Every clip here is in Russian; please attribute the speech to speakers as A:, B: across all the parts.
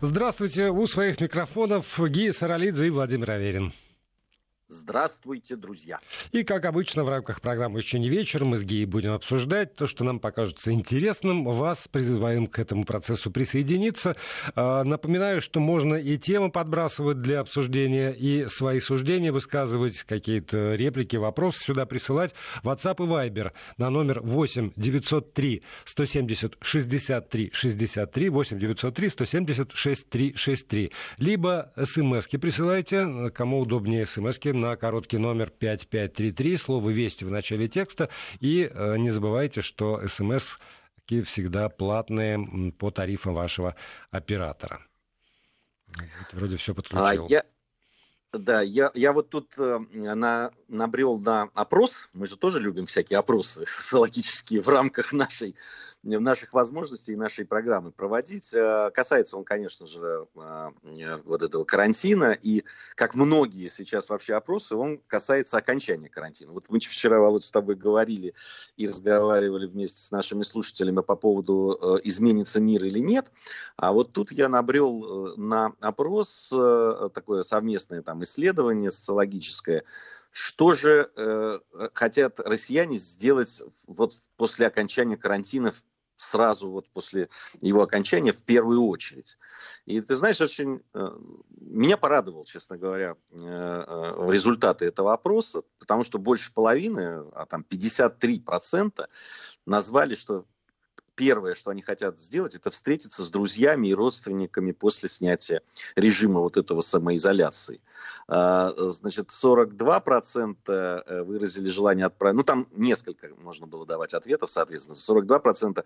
A: Здравствуйте, у своих микрофонов Гия Саралидзе и Владимир Аверин.
B: Здравствуйте, друзья.
A: И, как обычно, в рамках программы «Еще не вечер» мы с Геей будем обсуждать то, что нам покажется интересным. Вас призываем к этому процессу присоединиться. А, напоминаю, что можно и темы подбрасывать для обсуждения, и свои суждения высказывать, какие-то реплики, вопросы сюда присылать. WhatsApp и Viber на номер 8 903 170 63 63 8 903 170 63 63. Либо смс-ки присылайте, кому удобнее смс-ки на короткий номер 5533, слово «Вести» в начале текста. И э, не забывайте, что смс всегда платные по тарифам вашего оператора.
B: Вроде все подключил. А я, да, я, я вот тут э, на, набрел на опрос, мы же тоже любим всякие опросы социологические в рамках нашей наших возможностей и нашей программы проводить. Э, касается он, конечно же, э, вот этого карантина, и как многие сейчас вообще опросы, он касается окончания карантина. Вот мы вчера, Володь, с тобой говорили и разговаривали вместе с нашими слушателями по поводу, э, изменится мир или нет, а вот тут я набрел на опрос, такое совместное там исследование социологическое, что же э, хотят россияне сделать вот после окончания карантина сразу вот после его окончания в первую очередь. И ты знаешь, очень э, меня порадовал, честно говоря, э, э, результаты этого опроса, потому что больше половины, а там 53% назвали, что первое, что они хотят сделать, это встретиться с друзьями и родственниками после снятия режима вот этого самоизоляции. А, значит, 42% э, выразили желание отправить, ну там несколько можно было давать ответов, соответственно, 42%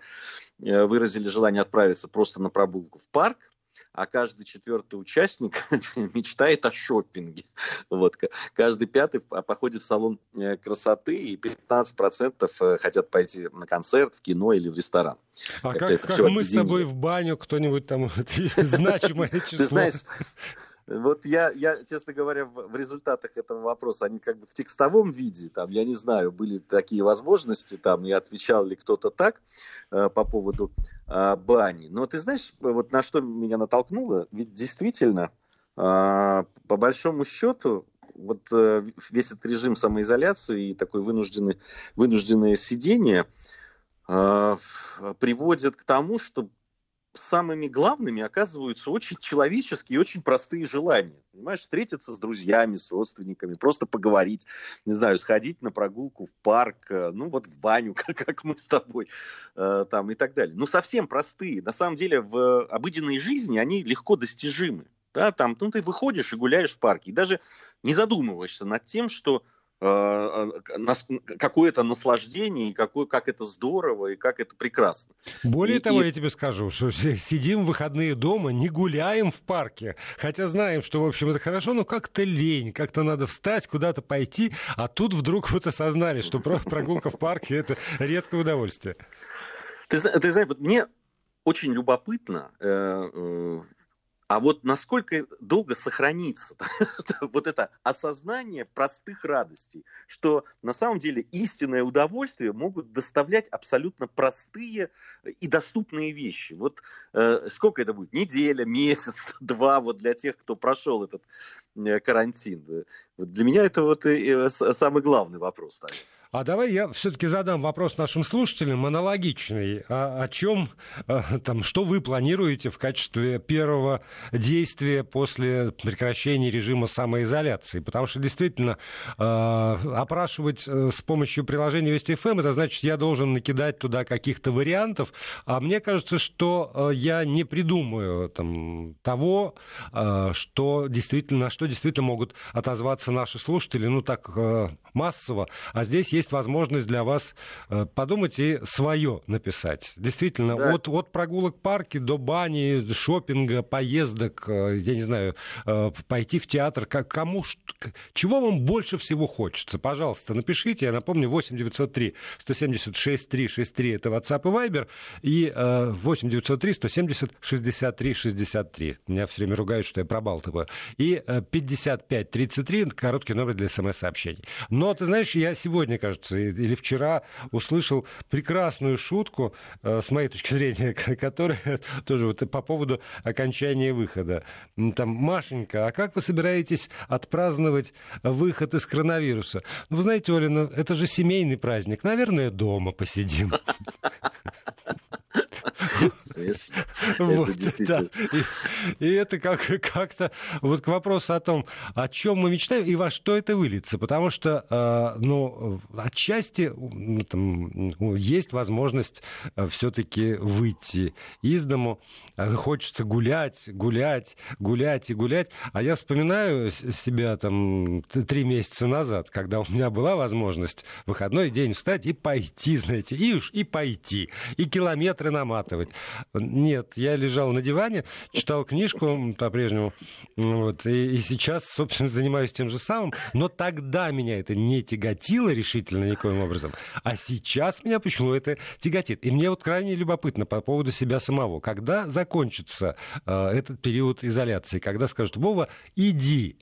B: э, выразили желание отправиться просто на прогулку в парк, а каждый четвертый участник мечтает о шопинге. Вот. Каждый пятый о походе в салон э, красоты, и 15% э, хотят пойти на концерт, в кино или в ресторан.
A: А как, как мы с тобой в баню, кто-нибудь там значимое число? Ты знаешь,
B: вот я, я, честно говоря, в, в результатах этого вопроса, они как бы в текстовом виде, там, я не знаю, были такие возможности, там, и отвечал ли кто-то так э, по поводу э, бани. Но ты знаешь, вот на что меня натолкнуло, ведь действительно, э, по большому счету, вот э, весь этот режим самоизоляции и такое вынужденное, сидение э, приводит к тому, что самыми главными оказываются очень человеческие и очень простые желания. Понимаешь, встретиться с друзьями, с родственниками, просто поговорить, не знаю, сходить на прогулку в парк, э, ну вот в баню, как, как мы с тобой, э, там и так далее. Ну, совсем простые. На самом деле, в обыденной жизни они легко достижимы. Да, там, ну, ты выходишь и гуляешь в парке, и даже не задумываешься над тем, что Э, какое-то наслаждение, и какое, как это здорово, и как это прекрасно.
A: Более и, того, и... я тебе скажу, что сидим в выходные дома, не гуляем в парке, хотя знаем, что, в общем, это хорошо, но как-то лень, как-то надо встать, куда-то пойти, а тут вдруг вот осознали, что прогулка в парке – это редкое удовольствие.
B: Ты, ты знаешь, вот мне очень любопытно, э, э, а вот насколько долго сохранится вот это осознание простых радостей, что на самом деле истинное удовольствие могут доставлять абсолютно простые и доступные вещи. Вот э, сколько это будет? Неделя, месяц, два, вот для тех, кто прошел этот э, карантин. Вот для меня это вот и, и самый главный вопрос. Наверное.
A: А давай я все-таки задам вопрос нашим слушателям аналогичный. А, о чем, а, там, что вы планируете в качестве первого действия после прекращения режима самоизоляции? Потому что действительно а, опрашивать э, с помощью приложения Вести ФМ, это значит, я должен накидать туда каких-то вариантов, а мне кажется, что э, я не придумаю там, того, что действительно, на что действительно могут отозваться наши слушатели, ну так э, массово. А здесь есть есть возможность для вас э, подумать и свое написать. Действительно, да. от, от прогулок в парке до бани, шопинга, поездок, э, я не знаю, э, пойти в театр, как, кому, чего вам больше всего хочется, пожалуйста, напишите. Я напомню, 8 903 176 363 это WhatsApp и Viber, и 8 903 170 63 63. Меня все время ругают, что я пробалтываю. И 55 33 короткий номер для смс-сообщений. Но, ты знаешь, я сегодня, кажется, кажется, или вчера услышал прекрасную шутку, э, с моей точки зрения, которая тоже вот по поводу окончания выхода. Там, Машенька, а как вы собираетесь отпраздновать выход из коронавируса? Ну, вы знаете, Оля, ну, это же семейный праздник. Наверное, дома посидим. Вот, да. и, и это как, как-то вот к вопросу о том, о чем мы мечтаем и во что это выльется. Потому что, э, ну, отчасти там, есть возможность э, все-таки выйти из дому. Э, хочется гулять, гулять, гулять и гулять. А я вспоминаю себя там три месяца назад, когда у меня была возможность выходной день встать и пойти, знаете, и уж и пойти, и километры наматывать. Нет, я лежал на диване, читал книжку по-прежнему, вот, и, и сейчас, собственно, занимаюсь тем же самым, но тогда меня это не тяготило решительно никоим образом, а сейчас меня почему это тяготит. И мне вот крайне любопытно по поводу себя самого. Когда закончится э, этот период изоляции, когда скажут, Вова, иди,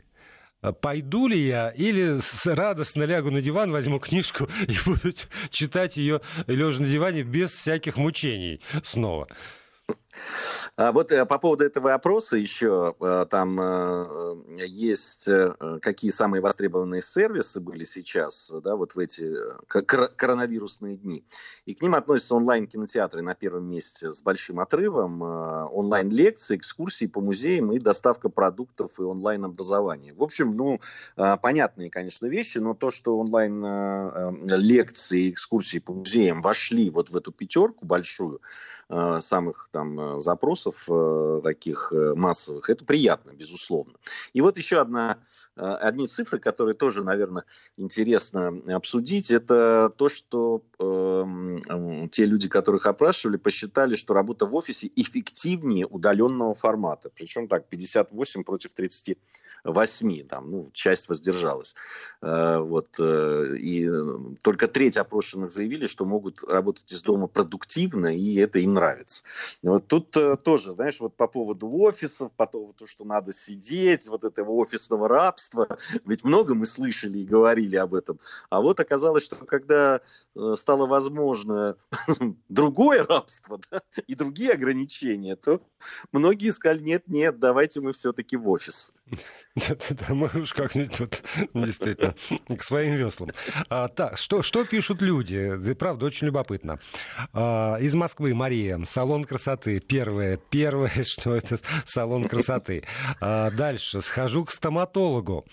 A: пойду ли я или радостно лягу на диван, возьму книжку и буду читать ее лежа на диване без всяких мучений снова.
B: А вот э, по поводу этого опроса еще э, там э, есть какие самые востребованные сервисы были сейчас, да, вот в эти коронавирусные дни. И к ним относятся онлайн-кинотеатры на первом месте с большим отрывом, онлайн-лекции, экскурсии по музеям и доставка продуктов и онлайн-образование. В общем, ну, понятные, конечно, вещи, но то, что онлайн-лекции, экскурсии по музеям вошли вот в эту пятерку большую самых там запросов э, таких э, массовых. Это приятно, безусловно. И вот еще одна Э, одни цифры, которые тоже, наверное, интересно обсудить, это то, что э, те люди, которых опрашивали, посчитали, что работа в офисе эффективнее удаленного формата. Причем так, 58 против 38, там, ну, часть воздержалась. Э, вот, э, и только треть опрошенных заявили, что могут работать из дома продуктивно, и это им нравится. Вот тут э, тоже, знаешь, вот по поводу офисов, по поводу, что надо сидеть, вот этого офисного рабства, рабства, ведь много мы слышали и говорили об этом. А вот оказалось, что когда э, стало возможно другое рабство да, и другие ограничения, то многие сказали, нет, нет, давайте мы все-таки в офис.
A: Да-да-да, мы уж как-нибудь вот, действительно, к своим веслам. А, так, что, что пишут люди? Правда, очень любопытно. А, из Москвы Мария. Салон красоты. Первое. Первое, что это салон красоты. А, дальше. Схожу к стоматологу.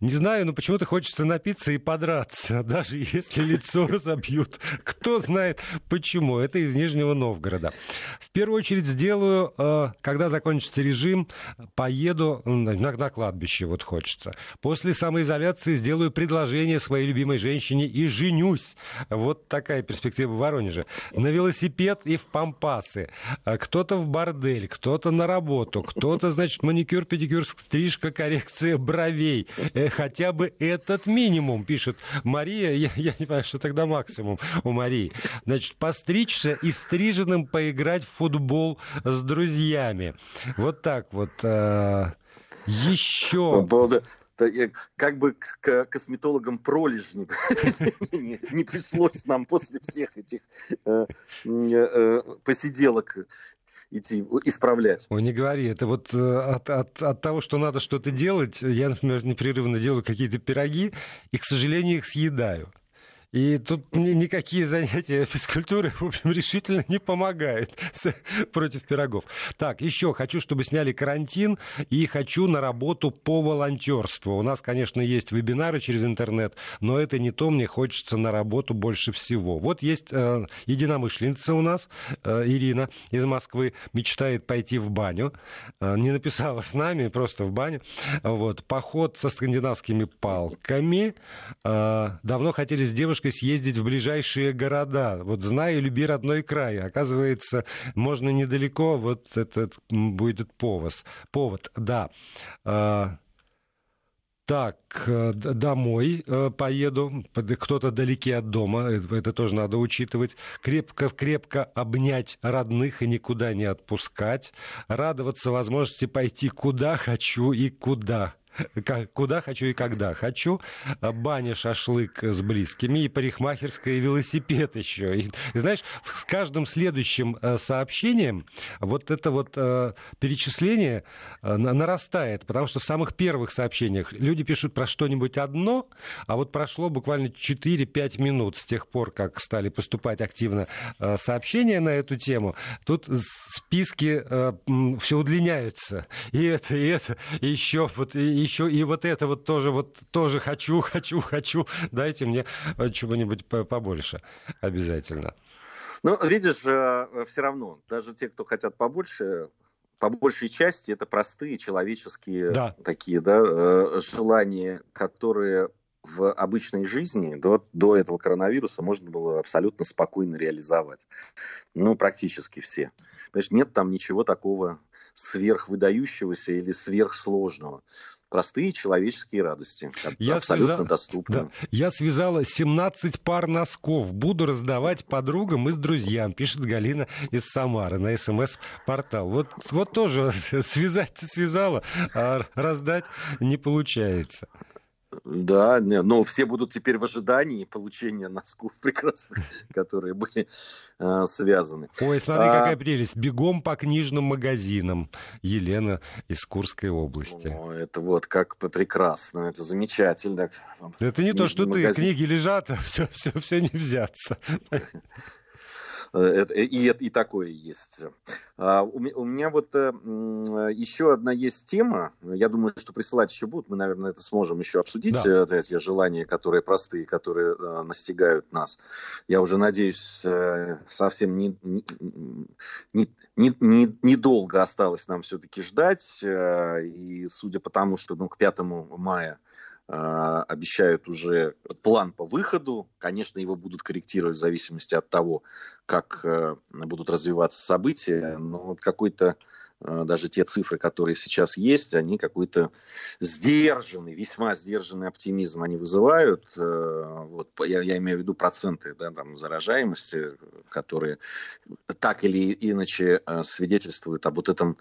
A: Не знаю, но почему-то хочется напиться и подраться, даже если лицо разобьют. Кто знает почему. Это из Нижнего Новгорода. В первую очередь сделаю, а, когда закончится режим, поеду на, на кладбище вот хочется. После самоизоляции сделаю предложение своей любимой женщине и женюсь. Вот такая перспектива в Воронеже. На велосипед и в пампасы. А кто-то в бордель, кто-то на работу, кто-то, значит, маникюр, педикюр, стрижка, коррекция бровей. Э, хотя бы этот минимум, пишет Мария. Я, я не понимаю, что тогда максимум у Марии. Значит, постричься и стриженным поиграть в футбол с друзьями. Вот так вот. Э, еще...
B: Как бы к косметологам пролежни не пришлось нам после всех этих э, э, посиделок идти исправлять.
A: Ой, не говори, это вот от, от, от того, что надо что-то делать, я, например, непрерывно делаю какие-то пироги, и, к сожалению, их съедаю. И тут никакие занятия физкультуры, в общем, решительно не помогают против пирогов. Так, еще хочу, чтобы сняли карантин, и хочу на работу по волонтерству. У нас, конечно, есть вебинары через интернет, но это не то, мне хочется на работу больше всего. Вот есть э, единомышленница у нас, э, Ирина из Москвы, мечтает пойти в баню. Э, не написала с нами, просто в баню. Вот, поход со скандинавскими палками. Э, давно хотели с девушкой девушкой съездить в ближайшие города. Вот знаю, люби родной край. Оказывается, можно недалеко, вот этот будет повод. Повод, да. А, так, э, домой э, поеду, кто-то далеки от дома, это тоже надо учитывать. Крепко-крепко обнять родных и никуда не отпускать. Радоваться возможности пойти куда хочу и куда куда хочу и когда хочу. Баня, шашлык с близкими и парикмахерская, и велосипед еще. И, знаешь, с каждым следующим э, сообщением вот это вот э, перечисление э, нарастает, потому что в самых первых сообщениях люди пишут про что-нибудь одно, а вот прошло буквально 4-5 минут с тех пор, как стали поступать активно сообщения на эту тему. Тут списки все удлиняются. И это, и это, и еще, вот, и еще, и вот это вот тоже, вот тоже хочу, хочу, хочу. Дайте мне чего-нибудь побольше обязательно.
B: Ну, видишь, э, все равно, даже те, кто хотят побольше, по большей части это простые человеческие да. такие да, э, желания, которые в обычной жизни до, до этого коронавируса можно было абсолютно спокойно реализовать. Ну, практически все. Потому нет там ничего такого сверхвыдающегося или сверхсложного простые человеческие радости, я абсолютно связал, доступны. Да,
A: я связала 17 пар носков, буду раздавать подругам и друзьям, пишет Галина из Самары на СМС-портал. Вот, вот тоже связать связала, а раздать не получается.
B: Да, но все будут теперь в ожидании получения носков прекрасных, которые были э, связаны.
A: Ой, смотри, а... какая прелесть. Бегом по книжным магазинам. Елена из Курской области.
B: О, это вот как прекрасно, это замечательно.
A: Это не то, что магазин. ты, книги лежат, а все, все, все не взяться.
B: Э, и, и такое есть. А, у меня вот э, еще одна есть тема. Я думаю, что присылать еще будут. Мы, наверное, это сможем еще обсудить. Да. Э, эти желания, которые простые, которые настигают нас. Я уже надеюсь, совсем не, не, не, не, недолго осталось нам все-таки ждать. И судя по тому, что ну, к 5 мая обещают уже план по выходу. Конечно, его будут корректировать в зависимости от того, как э, будут развиваться события, но вот какой-то даже те цифры, которые сейчас есть, они какой-то сдержанный, весьма сдержанный оптимизм они вызывают. Э, вот, я, я имею в виду проценты да, там, заражаемости, которые так или иначе э, свидетельствуют об вот этом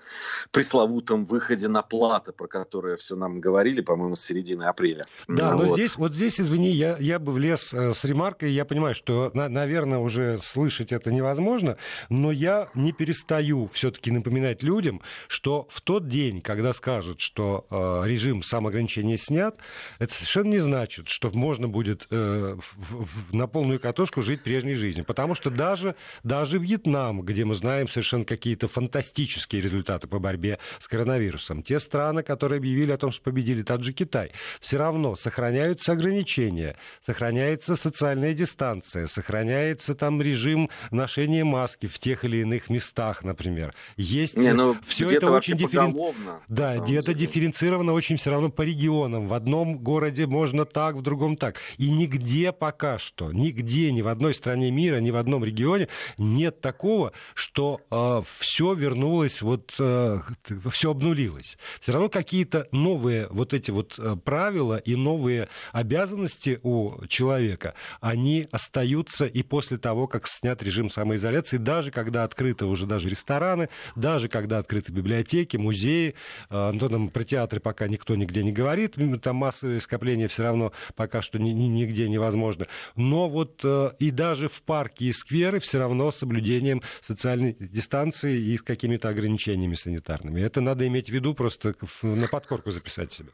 B: пресловутом выходе на платы, про которое все нам говорили, по-моему, с середины апреля.
A: Да, вот. но здесь, вот здесь, извини, я, я бы влез с ремаркой, я понимаю, что, наверное, уже слышать это невозможно, но я не перестаю все-таки напоминать людям, людям, что в тот день, когда скажут, что э, режим самоограничения снят, это совершенно не значит, что можно будет э, в, в, на полную катушку жить прежней жизнью. Потому что даже, даже Вьетнам, где мы знаем совершенно какие-то фантастические результаты по борьбе с коронавирусом, те страны, которые объявили о том, что победили, тот же Китай, все равно сохраняются ограничения, сохраняется социальная дистанция, сохраняется там режим ношения маски в тех или иных местах, например. Есть не, ну, все это очень дифферен... Да, это деле. дифференцировано очень все равно по регионам. В одном городе можно так, в другом так. И нигде пока что, нигде, ни в одной стране мира, ни в одном регионе нет такого, что э, все вернулось, вот э, все обнулилось. Все равно какие-то новые вот эти вот э, правила и новые обязанности у человека, они остаются и после того, как снят режим самоизоляции, даже когда открыты уже даже рестораны, даже когда открыты библиотеки, музеи. А, но там про театры пока никто нигде не говорит. Там массовые скопления все равно пока что ни, ни, нигде невозможно. Но вот э, и даже в парке и скверы все равно с соблюдением социальной дистанции и с какими-то ограничениями санитарными. Это надо иметь в виду, просто на подкорку записать себе.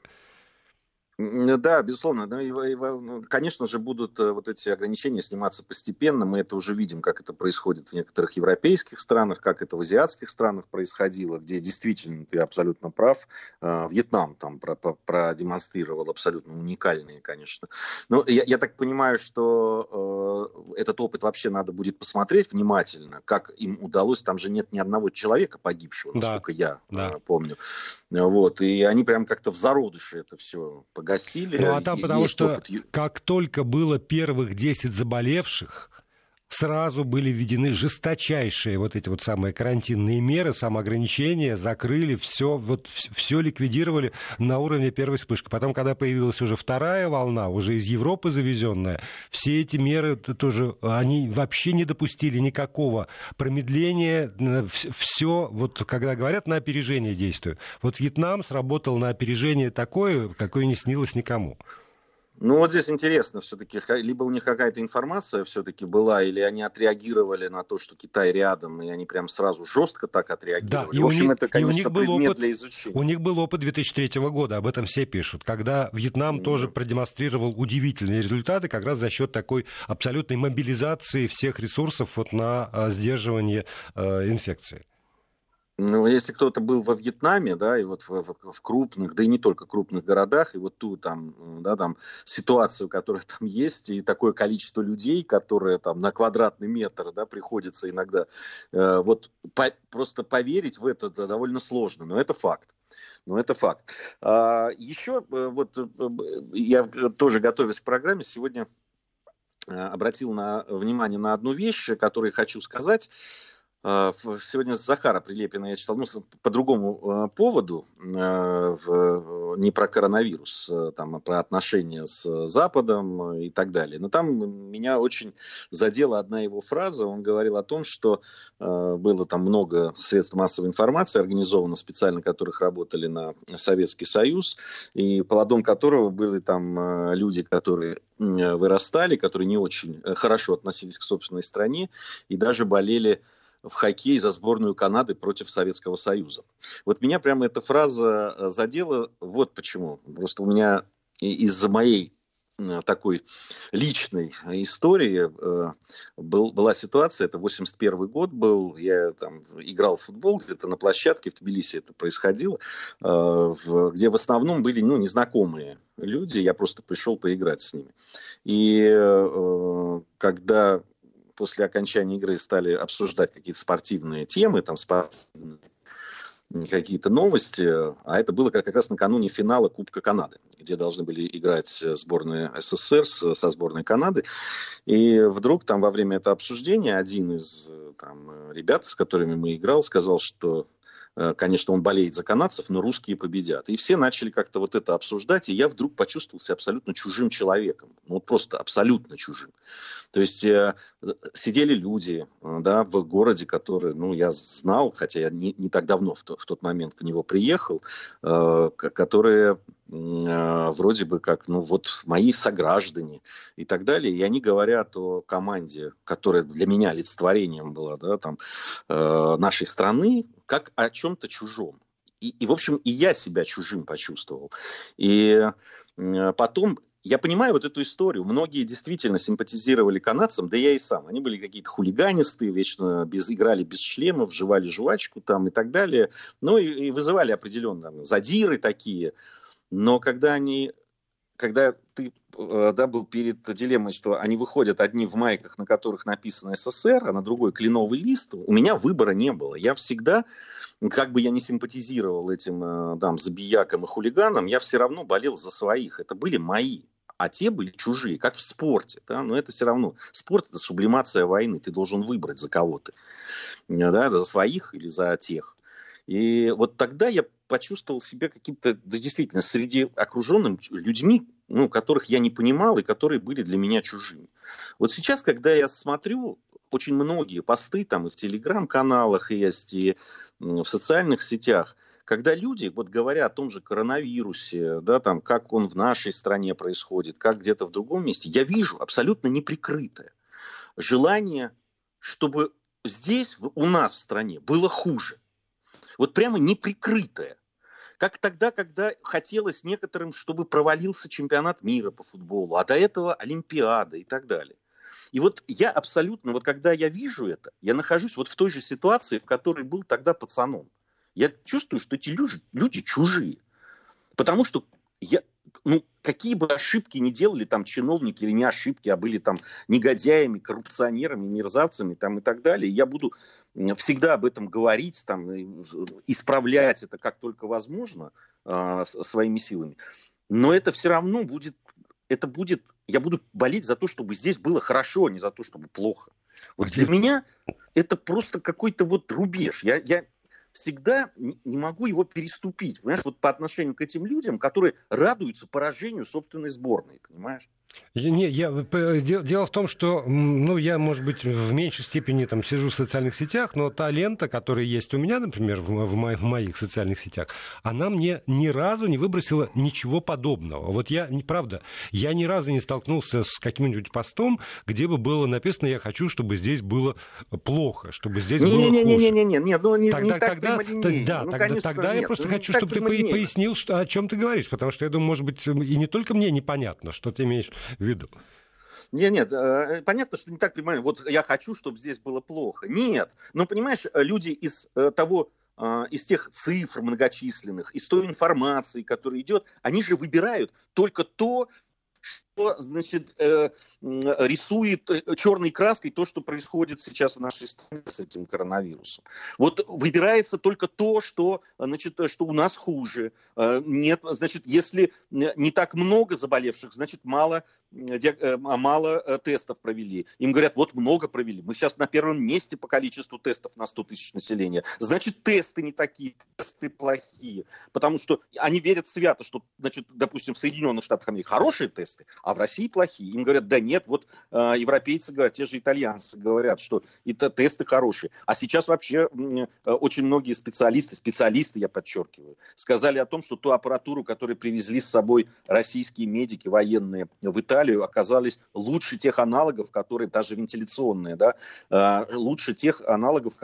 B: Да, безусловно. Ну, конечно же, будут э, вот эти ограничения сниматься постепенно. Мы это уже видим, как это происходит в некоторых европейских странах, как это в азиатских странах происходило, где действительно ты абсолютно прав. Э, Вьетнам там продемонстрировал абсолютно уникальные, конечно. Но я, я так понимаю, что э, этот опыт вообще надо будет посмотреть внимательно, как им удалось. Там же нет ни одного человека погибшего, насколько да, я да. помню. Вот. И они прям как-то в зародыше это все погасили погасили.
A: Ну а там потому что опыт... как только было первых 10 заболевших, сразу были введены жесточайшие вот эти вот самые карантинные меры, самоограничения, закрыли все, вот все ликвидировали на уровне первой вспышки. Потом, когда появилась уже вторая волна, уже из Европы завезенная, все эти меры тоже, они вообще не допустили никакого промедления, все, вот когда говорят на опережение действию, вот Вьетнам сработал на опережение такое, какое не снилось никому.
B: Ну вот здесь интересно все-таки, либо у них какая-то информация все-таки была, или они отреагировали на то, что Китай рядом, и они прям сразу жестко так отреагировали. Да, и
A: в общем, них, это, конечно, предмет опыт, для изучения. У них был опыт 2003 года, об этом все пишут, когда Вьетнам mm. тоже продемонстрировал удивительные результаты как раз за счет такой абсолютной мобилизации всех ресурсов вот на а, сдерживание э, инфекции.
B: Ну, если кто-то был во Вьетнаме, да, и вот в, в, в крупных, да и не только крупных городах, и вот ту там, да, там ситуацию, которая там есть, и такое количество людей, которые там на квадратный метр, да, приходится иногда, э, вот по, просто поверить в это да, довольно сложно, но это факт. Но это факт. А, еще э, вот э, я тоже готовясь к программе сегодня э, обратил на, внимание на одну вещь, которую хочу сказать. А, сегодня с Захара Прилепина я читал ну, по другому а, поводу, а, в, не про коронавирус, там, а про отношения с Западом и так далее. Но там меня очень задела одна его фраза. Он говорил о том, что было там много средств массовой информации организовано специально, которых работали на Советский Союз, и плодом которого были там люди, которые вырастали, которые не очень э, хорошо относились к собственной стране и даже болели в хоккей за сборную Канады против Советского Союза. Вот меня прямо эта фраза э, задела. Вот почему. Просто у меня из-за моей такой личной истории э, был, была ситуация, это 81 год был, я там играл в футбол где-то на площадке в Тбилиси это происходило, э, где в основном были ну, незнакомые люди, я просто пришел поиграть с ними. И когда после окончания игры стали обсуждать какие-то спортивные темы, там спортивные какие-то новости, а это было как, раз накануне финала Кубка Канады, где должны были играть сборные СССР со сборной Канады. И вдруг там во время этого обсуждения один из там, ребят, с которыми мы играл, сказал, что Э, конечно, он болеет за канадцев, но русские победят. И все начали как-то вот это обсуждать, и я вдруг почувствовал себя абсолютно чужим человеком. Ну, вот просто абсолютно чужим. То есть э, сидели люди э, да, в городе, который, ну, я знал, хотя я не, не так давно в, то, в тот момент в него приехал, э, которые э, вроде бы как, ну, вот мои сограждане и так далее. И они говорят о команде, которая для меня олицетворением была, да, там, э, нашей страны, как о чем-то чужом. И, и, в общем, и я себя чужим почувствовал. И потом я понимаю вот эту историю. Многие действительно симпатизировали канадцам, да я и сам. Они были какие-то хулиганистые, вечно без, играли без шлемов, жевали жвачку там и так далее. Ну и, и вызывали определенно задиры такие. Но когда они когда ты э, да, был перед дилеммой, что они выходят одни в майках, на которых написано СССР, а на другой кленовый лист, у меня выбора не было. Я всегда, как бы я не симпатизировал этим э, там, забиякам и хулиганам, я все равно болел за своих. Это были мои а те были чужие, как в спорте. Да? Но это все равно. Спорт – это сублимация войны. Ты должен выбрать за кого ты. Да? За своих или за тех. И вот тогда я почувствовал себя каким-то, да действительно, среди окруженным людьми, ну, которых я не понимал и которые были для меня чужими. Вот сейчас, когда я смотрю, очень многие посты там и в телеграм-каналах есть, и в социальных сетях, когда люди вот говорят о том же коронавирусе, да, там, как он в нашей стране происходит, как где-то в другом месте, я вижу абсолютно неприкрытое желание, чтобы здесь, у нас в стране, было хуже. Вот прямо неприкрытое. Как тогда, когда хотелось некоторым, чтобы провалился чемпионат мира по футболу, а до этого Олимпиада и так далее. И вот я абсолютно, вот когда я вижу это, я нахожусь вот в той же ситуации, в которой был тогда пацаном. Я чувствую, что эти люди, люди чужие. Потому что я, ну, какие бы ошибки ни делали там чиновники или не ошибки, а были там негодяями, коррупционерами, мерзавцами там и так далее, я буду всегда об этом говорить, там, исправлять это как только возможно э, своими силами. Но это все равно будет, это будет, я буду болеть за то, чтобы здесь было хорошо, а не за то, чтобы плохо. Вот для меня это просто какой-то вот рубеж. Я, я всегда не могу его переступить, понимаешь, вот по отношению к этим людям, которые радуются поражению собственной сборной, понимаешь?
A: Не, я, дело, дело в том, что ну, я, может быть, в меньшей степени там, сижу в социальных сетях, но та лента, которая есть у меня, например, в, в, моих, в моих социальных сетях, она мне ни разу не выбросила ничего подобного. Вот я, правда, я ни разу не столкнулся с каким-нибудь постом, где бы было написано «я хочу, чтобы здесь было плохо, чтобы здесь не, было не,
B: не, не, не, не, не, ну не, тогда,
A: не так тогда, Да, ну, тогда, конечно, тогда нет, я просто ну, хочу, чтобы ты пояснил, что, о чем ты говоришь, потому что я думаю, может быть, и не только мне непонятно, что ты имеешь в виду?
B: Нет, нет, э, понятно, что не так понимаю, вот я хочу, чтобы здесь было плохо. Нет, но понимаешь, люди из э, того э, из тех цифр многочисленных, из той информации, которая идет, они же выбирают только то, значит, э, рисует э, черной краской то, что происходит сейчас в нашей стране с этим коронавирусом. Вот выбирается только то, что, значит, что у нас хуже. Э, нет, значит, если не так много заболевших, значит, мало, мало тестов провели. Им говорят, вот много провели. Мы сейчас на первом месте по количеству тестов на 100 тысяч населения. Значит, тесты не такие, тесты плохие. Потому что они верят свято, что, значит, допустим, в Соединенных Штатах Америки хорошие тесты, а в России плохие. Им говорят, да нет, вот э, европейцы говорят, те же итальянцы говорят, что это тесты хорошие. А сейчас вообще э, очень многие специалисты, специалисты, я подчеркиваю, сказали о том, что ту аппаратуру, которую привезли с собой российские медики военные в Италию, оказались лучше тех аналогов, которые даже вентиляционные, да, э, лучше тех аналогов,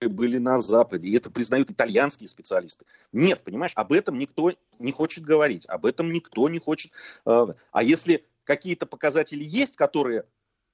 B: были на Западе, и это признают итальянские специалисты. Нет, понимаешь, об этом никто не хочет говорить, об этом никто не хочет. Э, а если какие-то показатели есть, которые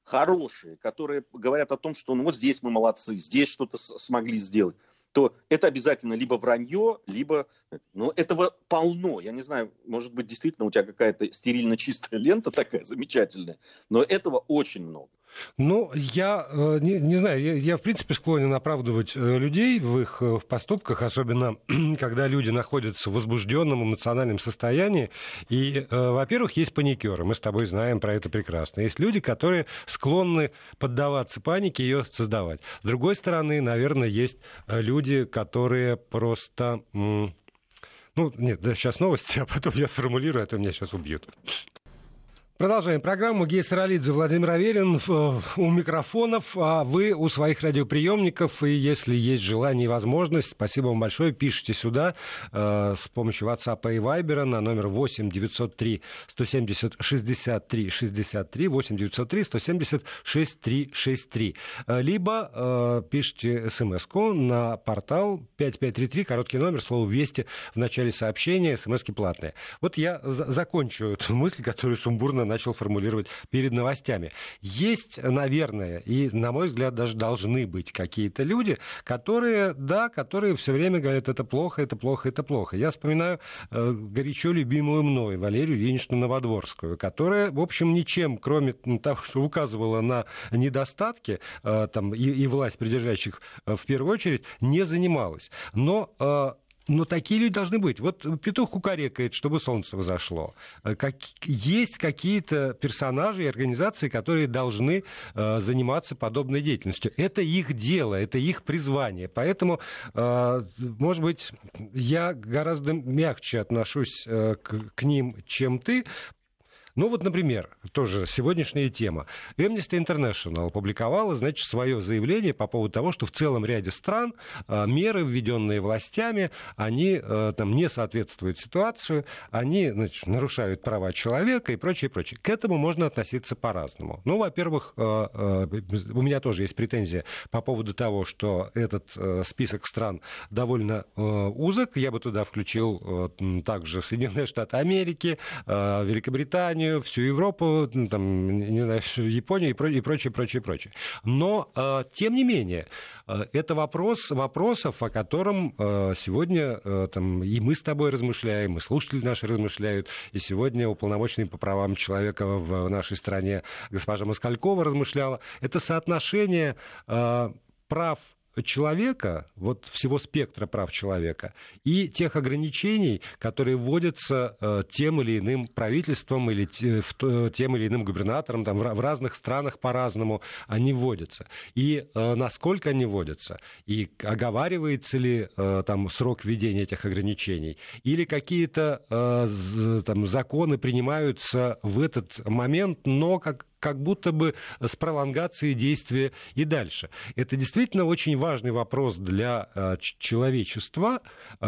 B: хорошие, которые говорят о том, что ну вот здесь мы молодцы, здесь что-то смогли сделать, то это обязательно либо вранье, либо... Ну, этого полно. Я не знаю, может быть, действительно у тебя какая-то стерильно чистая лента такая замечательная, но этого очень много.
A: Ну, я э, не, не знаю, я, я в принципе склонен оправдывать э, людей в их э, поступках, особенно когда люди находятся в возбужденном эмоциональном состоянии. И, во-первых, есть паникеры, мы с тобой знаем про это прекрасно. Есть люди, которые склонны поддаваться панике и ее создавать. С другой стороны, наверное, есть люди, которые просто... Ну, нет, да, сейчас новости, а потом я сформулирую, а то меня сейчас убьют. Продолжаем программу. Гей Саралидзе, Владимир Аверин э, у микрофонов, а вы у своих радиоприемников. И если есть желание и возможность, спасибо вам большое, пишите сюда э, с помощью WhatsApp и Viber на номер 8 903 170 63 63 8 903 170 63 63. Либо э, пишите смс на портал 5533, короткий номер, слово «Вести» в начале сообщения, смс платные. Вот я закончу эту мысль, которую сумбурно начал формулировать перед новостями. Есть, наверное, и, на мой взгляд, даже должны быть какие-то люди, которые, да, которые все время говорят, это плохо, это плохо, это плохо. Я вспоминаю э, горячо любимую мной Валерию Ильиничну Новодворскую, которая, в общем, ничем, кроме того, что указывала на недостатки э, там, и, и власть придержащих э, в первую очередь, не занималась. Но э, но такие люди должны быть. Вот петух кукарекает, чтобы солнце взошло. Э, как, есть какие-то персонажи и организации, которые должны э, заниматься подобной деятельностью. Это их дело, это их призвание. Поэтому, э, может быть, я гораздо мягче отношусь э, к, к ним, чем ты, ну вот, например, тоже сегодняшняя тема. Amnesty International опубликовала, значит, свое заявление по поводу того, что в целом ряде стран а, меры, введенные властями, они а, там не соответствуют ситуации, они значит, нарушают права человека и прочее, прочее. К этому можно относиться по-разному. Ну, во-первых, а, у меня тоже есть претензия по поводу того, что этот список стран довольно узок. Я бы туда включил также Соединенные Штаты Америки, Великобританию, Германию, всю Европу, ну, там, не знаю, Японию и, про, и прочее, прочее, прочее. Но, э, тем не менее, э, это вопрос вопросов, о котором э, сегодня там, и мы с тобой размышляем, и слушатели наши размышляют, и сегодня уполномоченный по правам человека в нашей стране госпожа Москалькова размышляла. Это соотношение прав человека, вот всего спектра прав человека, и тех ограничений, которые вводятся э, тем или иным правительством или тем или иным губернатором, там, в разных странах по-разному они вводятся. И э, насколько они вводятся, и оговаривается ли э, там срок введения этих ограничений, или какие-то там, законы принимаются в этот момент, но как как будто бы с пролонгацией действия и дальше. Это действительно очень важный вопрос для э, человечества,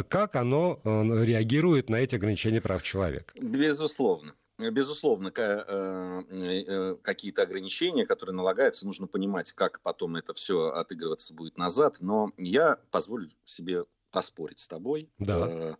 A: как оно э, реагирует на эти ограничения прав человека.
B: Безусловно. Безусловно, э, какие-то ограничения, которые налагаются, нужно понимать, как потом это все отыгрываться будет назад. Но я позволю себе поспорить с тобой, да.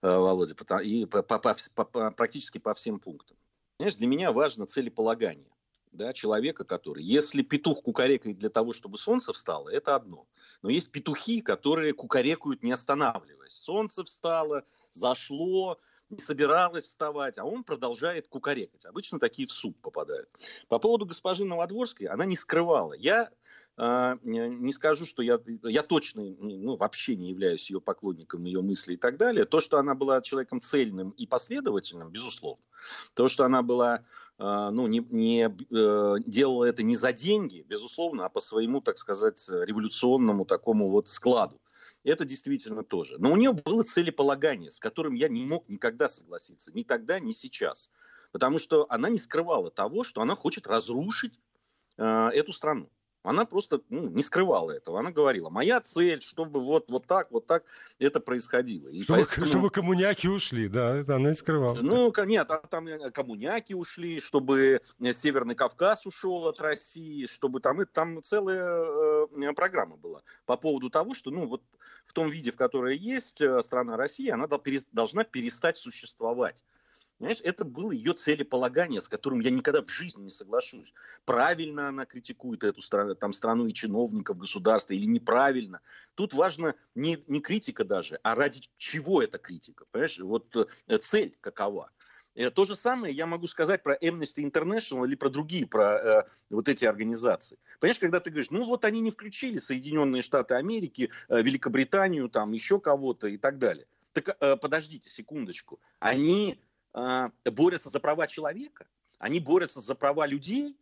B: Володя, и по, по, по, практически по всем пунктам. Знаешь, для меня важно целеполагание да, человека, который... Если петух кукарекает для того, чтобы солнце встало, это одно. Но есть петухи, которые кукарекают, не останавливаясь. Солнце встало, зашло, не собиралось вставать, а он продолжает кукарекать. Обычно такие в суп попадают. По поводу госпожи Новодворской, она не скрывала. Я э, не скажу, что я, я точно ну, вообще не являюсь ее поклонником, ее мысли и так далее. То, что она была человеком цельным и последовательным, безусловно. То, что она была а, ну, не, не э, делала это не за деньги, безусловно, а по своему, так сказать, революционному такому вот складу. Это действительно тоже. Но у нее было целеполагание, с которым я не мог никогда согласиться. Ни тогда, ни сейчас. Потому что она не скрывала того, что она хочет разрушить э, эту страну. Она просто ну, не скрывала этого. Она говорила, моя цель, чтобы вот, вот так, вот так это происходило.
A: И чтобы, поэтому... чтобы коммуняки ушли, да, это она не скрывала.
B: Ну, нет, а там э, коммуняки ушли, чтобы э, Северный Кавказ ушел от России, чтобы там, там целая э, программа была по поводу того, что ну, вот в том виде, в которой есть страна Россия, она должна перестать существовать. Понимаешь, это было ее целеполагание, с которым я никогда в жизни не соглашусь. Правильно она критикует эту страну, там, страну и чиновников государства или неправильно. Тут важно не, не критика даже, а ради чего эта критика. Понимаешь, вот э, цель какова. Э, то же самое я могу сказать про Amnesty International или про другие, про э, вот эти организации. Понимаешь, когда ты говоришь, ну вот они не включили Соединенные Штаты Америки, э, Великобританию, там еще кого-то и так далее. Так э, подождите секундочку. Они борются за права человека, они борются за права людей,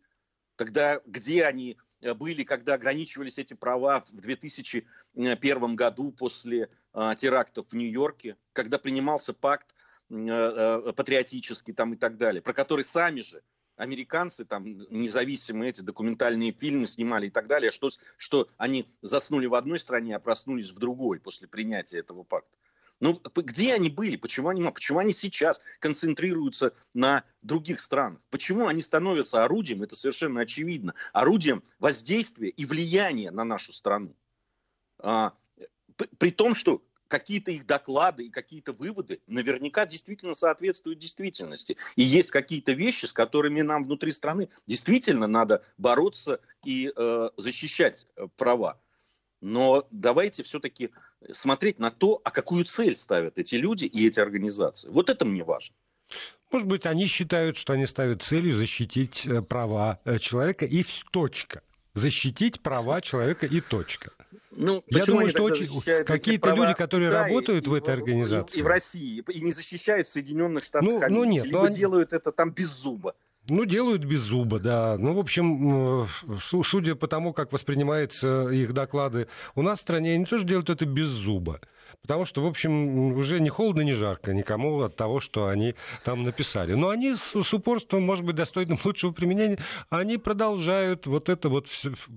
B: когда, где они э, были, когда ограничивались эти права в 2001 году после э, терактов в Нью-Йорке, когда принимался пакт э, э, патриотический там и так далее, про который сами же американцы, там, независимые эти документальные фильмы снимали и так далее, что, что они заснули в одной стране, а проснулись в другой после принятия этого пакта. Ну, где они были? Почему они, почему они сейчас концентрируются на других странах? Почему они становятся орудием, это совершенно очевидно, орудием воздействия и влияния на нашу страну? А, при том, что какие-то их доклады и какие-то выводы наверняка действительно соответствуют действительности. И есть какие-то вещи, с которыми нам внутри страны действительно надо бороться и э, защищать э, права. Но давайте все-таки смотреть на то, а какую цель ставят эти люди и эти организации. Вот это мне важно.
A: Может быть, они считают, что они ставят целью защитить э, права э, человека и точка. Защитить права человека и точка. Ну, Я думаю, что очень... какие-то люди, которые да, работают и, в этой организации.
B: И, и в России, и не защищают в Соединенных Штатах ну, ну нет, либо они... делают это там без зуба.
A: Ну, делают без зуба, да. Ну, в общем, судя по тому, как воспринимаются их доклады у нас в стране, они тоже делают это без зуба. Потому что, в общем, уже не холодно, не жарко никому от того, что они там написали. Но они с, с упорством, может быть, достойным лучшего применения, они продолжают вот это вот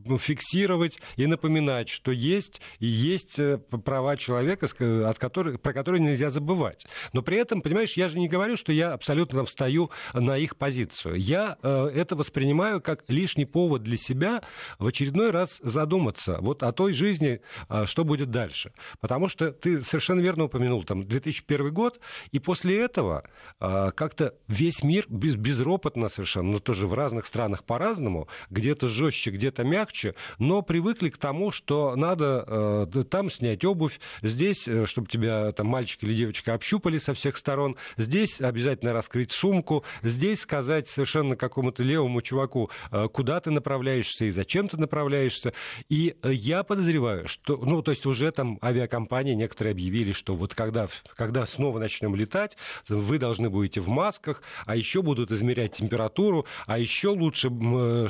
A: ну, фиксировать и напоминать, что есть и есть э, права человека, от которых, про которые нельзя забывать. Но при этом, понимаешь, я же не говорю, что я абсолютно встаю на их позицию. Я э, это воспринимаю как лишний повод для себя в очередной раз задуматься вот о той жизни, э, что будет дальше. Потому что ты ты совершенно верно упомянул, там, 2001 год, и после этого э, как-то весь мир без, безропотно совершенно, но тоже в разных странах по-разному, где-то жестче, где-то мягче, но привыкли к тому, что надо э, там снять обувь, здесь, э, чтобы тебя там мальчик или девочка общупали со всех сторон, здесь обязательно раскрыть сумку, здесь сказать совершенно какому-то левому чуваку, э, куда ты направляешься и зачем ты направляешься. И э, я подозреваю, что, ну, то есть уже там авиакомпании некоторые объявили, что вот когда, когда снова начнем летать, вы должны будете в масках, а еще будут измерять температуру, а еще лучше,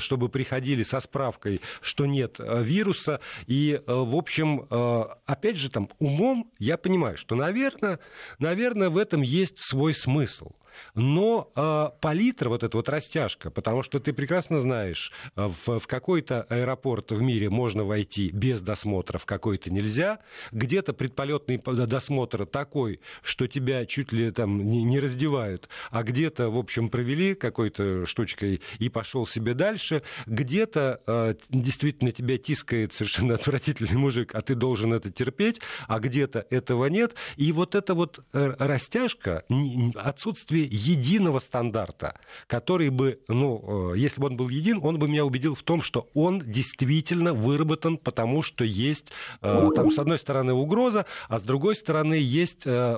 A: чтобы приходили со справкой, что нет вируса. И, в общем, опять же, там умом я понимаю, что, наверное, наверное, в этом есть свой смысл. Но э, палитра, вот эта вот растяжка, потому что ты прекрасно знаешь, э, в, в какой-то аэропорт в мире можно войти без досмотра, в какой-то нельзя. Где-то предполетный досмотр такой, что тебя чуть ли там не, не раздевают, а где-то, в общем, провели какой-то штучкой и пошел себе дальше. Где-то э, действительно тебя тискает совершенно отвратительный мужик, а ты должен это терпеть, а где-то этого нет. И вот эта вот э, растяжка, отсутствие единого стандарта, который бы, ну, э, если бы он был един, он бы меня убедил в том, что он действительно выработан, потому что есть, э, там, с одной стороны, угроза, а с другой стороны, есть э,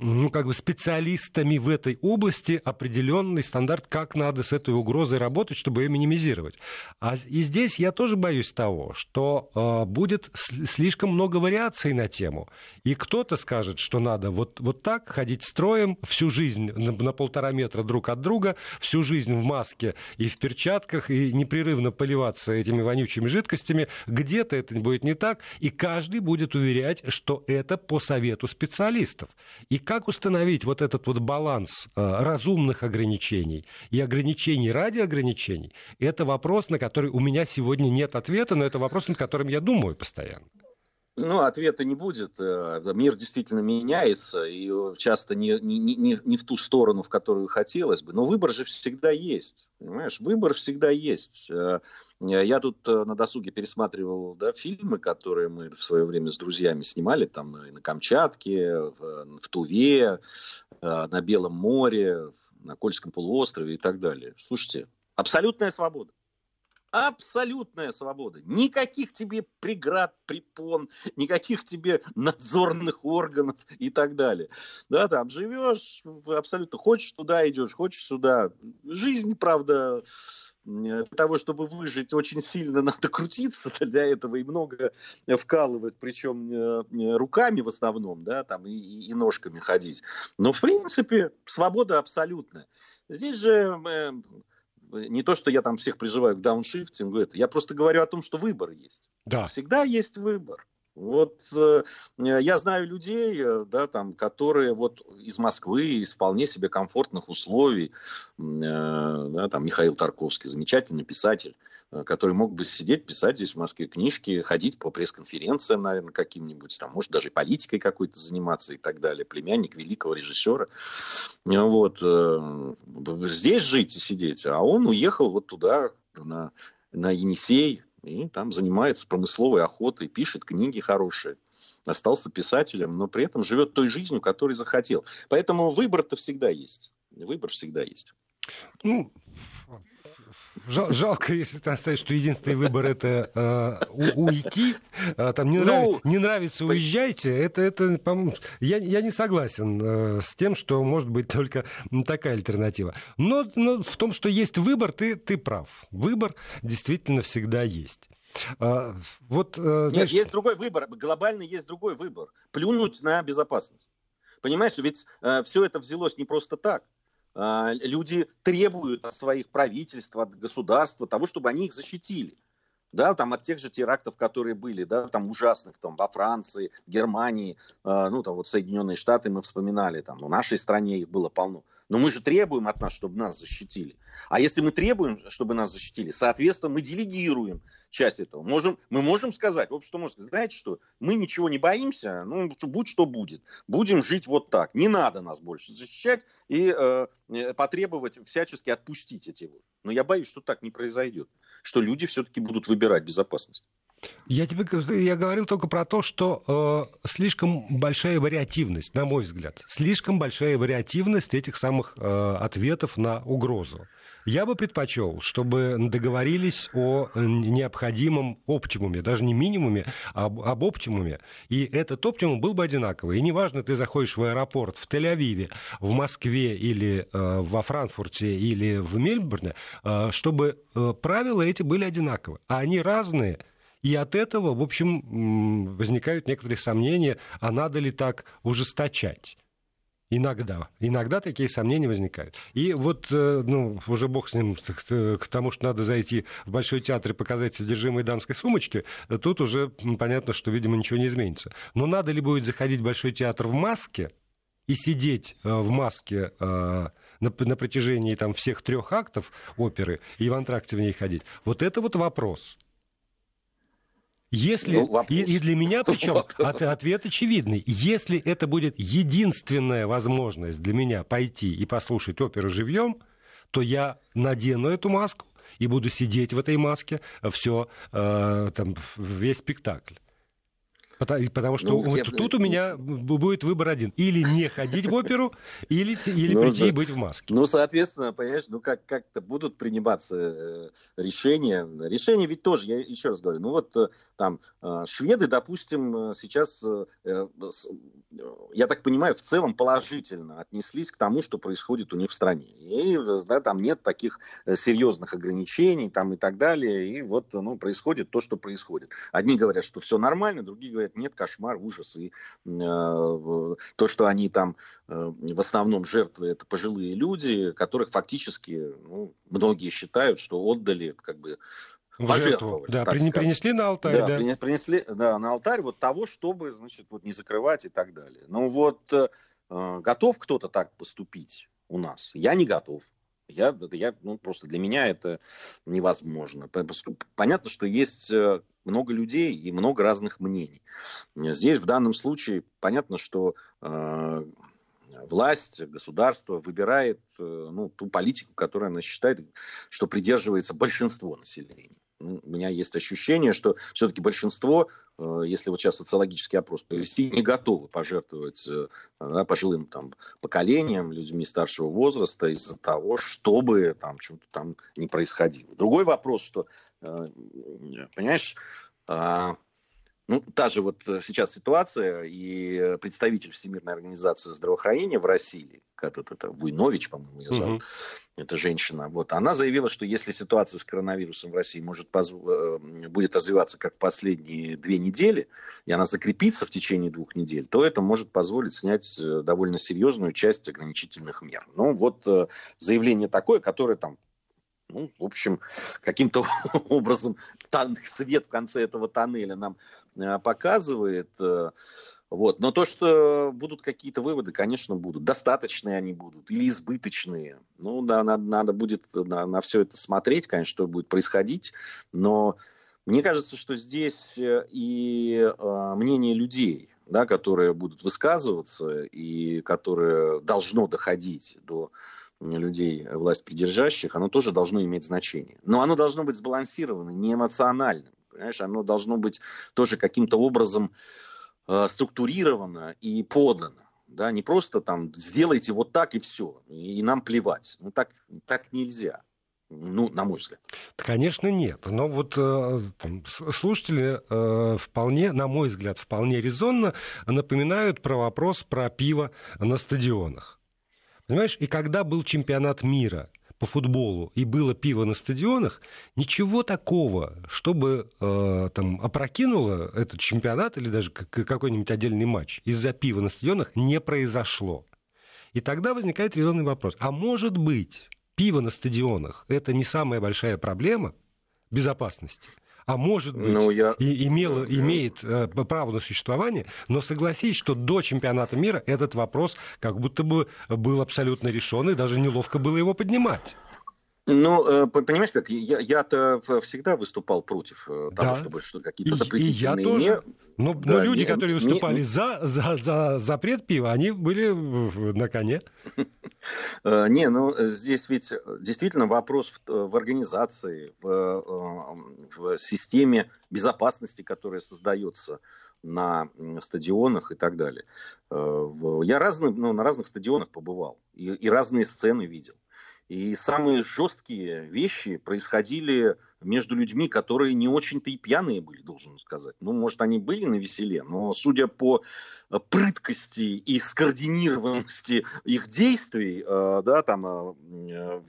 A: ну, как бы специалистами в этой области определенный стандарт, как надо с этой угрозой работать, чтобы ее минимизировать. А и здесь я тоже боюсь того, что э, будет слишком много вариаций на тему. И кто-то скажет, что надо вот, вот так ходить строем всю жизнь на, на полтора метра друг от друга, всю жизнь в маске и в перчатках, и непрерывно поливаться этими вонючими жидкостями. Где-то это будет не так, и каждый будет уверять, что это по совету специалистов. И как установить вот этот вот баланс э, разумных ограничений и ограничений ради ограничений, это вопрос, на который у меня сегодня нет ответа, но это вопрос, над которым я думаю постоянно.
B: Ну, ответа не будет. Э, мир действительно меняется, и часто не, не, не, не в ту сторону, в которую хотелось бы. Но выбор же всегда есть. Понимаешь, выбор всегда есть. Э, я тут э, на досуге пересматривал да, фильмы, которые мы в свое время с друзьями снимали, там на Камчатке, в, в Туве, на Белом море, на Кольском полуострове и так далее. Слушайте, абсолютная свобода. Абсолютная свобода. Никаких тебе преград, препон, никаких тебе надзорных органов и так далее. Да, там живешь, абсолютно хочешь туда идешь, хочешь сюда. Жизнь, правда, для того, чтобы выжить, очень сильно надо крутиться для этого и много вкалывать, причем э, руками в основном, да, там и, и ножками ходить. Но, в принципе, свобода абсолютная. Здесь же э, не то, что я там всех призываю к дауншифтингу, это, я просто говорю о том, что выбор есть. Да. Всегда есть выбор. Вот э, я знаю людей, э, да, там, которые вот из Москвы, из вполне себе комфортных условий, э, да, там Михаил Тарковский, замечательный писатель, э, который мог бы сидеть, писать здесь в Москве книжки, ходить по пресс-конференциям, наверное, каким-нибудь, там, может, даже политикой какой-то заниматься и так далее, племянник великого режиссера. Вот. Э, здесь жить и сидеть, а он уехал вот туда, на, на Енисей, и там занимается промысловой охотой, пишет книги хорошие остался писателем, но при этом живет той жизнью, которой захотел. Поэтому выбор-то всегда есть. Выбор всегда есть.
A: Ну, Жал, жалко, если ты оставишь, что единственный выбор это э, у, уйти. А, там не, ну, нрав, не нравится, уезжайте. Это, это, я, я не согласен э, с тем, что может быть только такая альтернатива. Но, но в том, что есть выбор, ты, ты прав. Выбор действительно всегда есть.
B: А, вот, э, знаешь... Нет, есть другой выбор. Глобально есть другой выбор. Плюнуть на безопасность. Понимаешь, ведь э, все это взялось не просто так. А, люди требуют от своих правительств, от государства того, чтобы они их защитили. Да, там от тех же терактов, которые были, да, там ужасных, там во Франции, Германии, э, ну там вот Соединенные Штаты мы вспоминали, там в нашей стране их было полно. Но мы же требуем от нас, чтобы нас защитили. А если мы требуем, чтобы нас защитили, соответственно, мы делегируем часть этого. Можем, мы можем сказать, общество может сказать, знаете что, мы ничего не боимся, ну, будь что будет. Будем жить вот так. Не надо нас больше защищать и э, э потребовать всячески отпустить эти. Но я боюсь, что так не произойдет. Что люди все-таки будут выбирать безопасность.
A: Я тебе я говорил только про то, что э, слишком большая вариативность, на мой взгляд, слишком большая вариативность этих самых э, ответов на угрозу. Я бы предпочел, чтобы договорились о необходимом оптимуме, даже не минимуме, а об, об оптимуме. И этот оптимум был бы одинаковый. И неважно, ты заходишь в аэропорт в Тель-Авиве, в Москве или э, во Франкфурте или в Мельбурне, э, чтобы э, правила эти были одинаковы. А они разные. И от этого, в общем, возникают некоторые сомнения, а надо ли так ужесточать. Иногда. Иногда такие сомнения возникают. И вот, э, ну, уже бог с ним, к тому, что надо зайти в Большой театр и показать содержимое дамской сумочки, тут уже понятно, что, видимо, ничего не изменится. Но надо ли будет заходить в Большой театр в маске и сидеть э, в маске э, на, на протяжении там, всех трех актов оперы и в антракте в ней ходить? Вот это вот вопрос. Если, ну, и, и для меня, причем от, ответ очевидный, если это будет единственная возможность для меня пойти и послушать оперу живьем, то я надену эту маску и буду сидеть в этой маске все, э, там, весь спектакль. Потому, что ну, вот я... тут у меня будет выбор один. Или не ходить в оперу, или, или ну, прийти да. и быть в маске.
B: Ну, соответственно, понимаешь, ну как, как-то будут приниматься э, решения. Решения ведь тоже, я еще раз говорю, ну вот э, там э, шведы, допустим, сейчас, я так понимаю, в целом положительно отнеслись к тому, что происходит у них в стране. И да, там нет таких серьезных ограничений там, и так далее. И вот ну, происходит то, что происходит. Одни говорят, что все нормально, другие говорят, нет, кошмар, ужас. И э, то, что они там э, в основном жертвы, это пожилые люди, которых фактически ну, многие считают, что отдали как бы
A: пожертвовали. Да, при, принесли на алтарь. Да,
B: да, принесли да, на алтарь вот того, чтобы, значит, вот не закрывать и так далее. Ну вот э, готов кто-то так поступить у нас? Я не готов. Я, я, ну, просто для меня это невозможно. Понятно, что есть э, много людей и много разных мнений. Здесь в данном случае понятно, что э, власть, государство выбирает э, ну, ту политику, которую она считает, что придерживается большинство населения у меня есть ощущение, что все-таки большинство, э, если вот сейчас социологический опрос провести, не готовы пожертвовать э, да, пожилым там, поколениям, людьми старшего возраста из-за того, чтобы там что-то там не происходило. Другой вопрос, что, э, понимаешь, а, ну, та же вот э, сейчас ситуация, и представитель Всемирной организации здравоохранения в России, как это, это Вуйнович, по-моему, ее зовут, угу. эта женщина, вот, она заявила, что если ситуация с коронавирусом в России может позв... Э, будет развиваться как в последние две недели, и она закрепится в течение двух недель, то это может позволить снять э, довольно серьезную часть ограничительных мер. Ну, вот заявление такое, которое там ну, в общем, каким-то образом тон, свет в конце этого тоннеля нам э, показывает. Э, вот. Но то, что будут какие-то выводы, конечно, будут. Достаточные они будут или избыточные. Ну, да, надо, надо будет на, на все это смотреть, конечно, что будет происходить. Но мне кажется, что здесь э, и э, мнение людей, да, которые будут высказываться и которые должно доходить до людей, власть придержащих, оно тоже должно иметь значение. Но оно должно быть сбалансированным, не эмоциональным. Понимаешь, оно должно быть тоже каким-то образом э, структурировано и подано. Да, не просто там сделайте вот так и все, и, и нам плевать. Ну так, так нельзя. Ну, на мой взгляд.
A: Конечно, нет. Но вот э, слушатели э, вполне, на мой взгляд, вполне резонно напоминают про вопрос про пиво на стадионах. Понимаешь, и когда был чемпионат мира по футболу и было пиво на стадионах, ничего такого, чтобы э, там опрокинуло этот чемпионат или даже какой-нибудь отдельный матч из-за пива на стадионах не произошло. И тогда возникает резонный вопрос. А может быть, пиво на стадионах – это не самая большая проблема безопасности? А может быть, ну, я... и имело, имеет э, право на существование, но согласись, что до чемпионата мира этот вопрос как будто бы был абсолютно решен, и даже неловко было его поднимать.
B: Ну, э, понимаешь, как я, я-то всегда выступал против э, того, да. чтобы что, какие-то запретительные
A: и, и меры. Но, да, но люди, не, которые выступали не, за, за, за запрет пива, они были на коне.
B: Э, не, ну здесь ведь действительно вопрос в, в организации, в, в системе безопасности, которая создается на стадионах и так далее. Я разным, ну, на разных стадионах побывал и, и разные сцены видел. И самые жесткие вещи происходили между людьми, которые не очень-то и пьяные были, должен сказать. Ну, может, они были на веселе, но судя по э, прыткости и скоординированности их действий, э, да, там, э,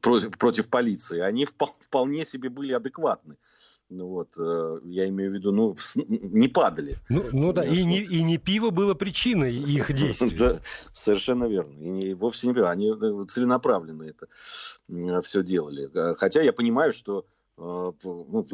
B: против, против полиции, они вполне себе были адекватны. Ну вот, э, я имею в виду, ну, не падали.
A: Ну, ну да, и не, и не пиво было причиной их действий. Да,
B: совершенно верно. И не, вовсе не пиво, они э, целенаправленно это все делали. Э, хотя я понимаю, что ну,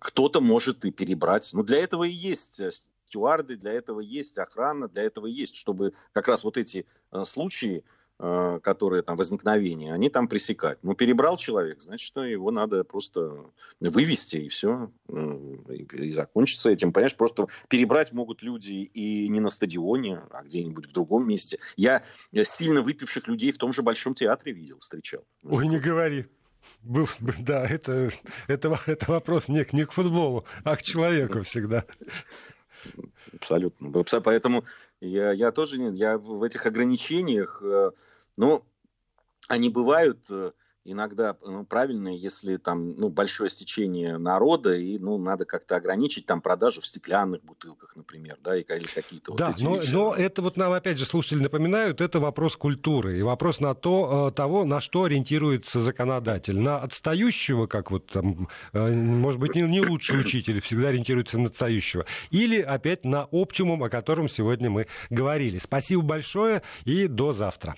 B: кто-то может и перебрать. Но для этого и есть стюарды, для этого есть охрана, для этого есть, чтобы как раз вот эти случаи Э, которые там возникновения, они там пресекать. Ну, перебрал человек, значит, что его надо просто вывести, и все, и, и закончится этим. Понимаешь, просто перебрать могут люди и не на стадионе, а где-нибудь в другом месте. Я сильно выпивших людей в том же Большом театре видел, встречал.
A: Ой, не говори. Был, да, это, это, это вопрос не, не к футболу, а к человеку всегда.
B: Абсолютно. Поэтому я, я тоже не, я в этих ограничениях, ну, они бывают э, иногда ну, правильные, если там ну, большое стечение народа, и ну, надо как-то ограничить там продажу в стеклянных бутылках, например, да, или какие-то
A: да, вот эти но, но это вот нам, опять же, слушатели напоминают, это вопрос культуры, и вопрос на то, э, того, на что ориентируется законодатель. На отстающего, как вот там, э, может быть, не, не лучший учитель всегда ориентируется на отстающего, или опять на оптимум, о котором сегодня мы говорили. Спасибо большое и до завтра.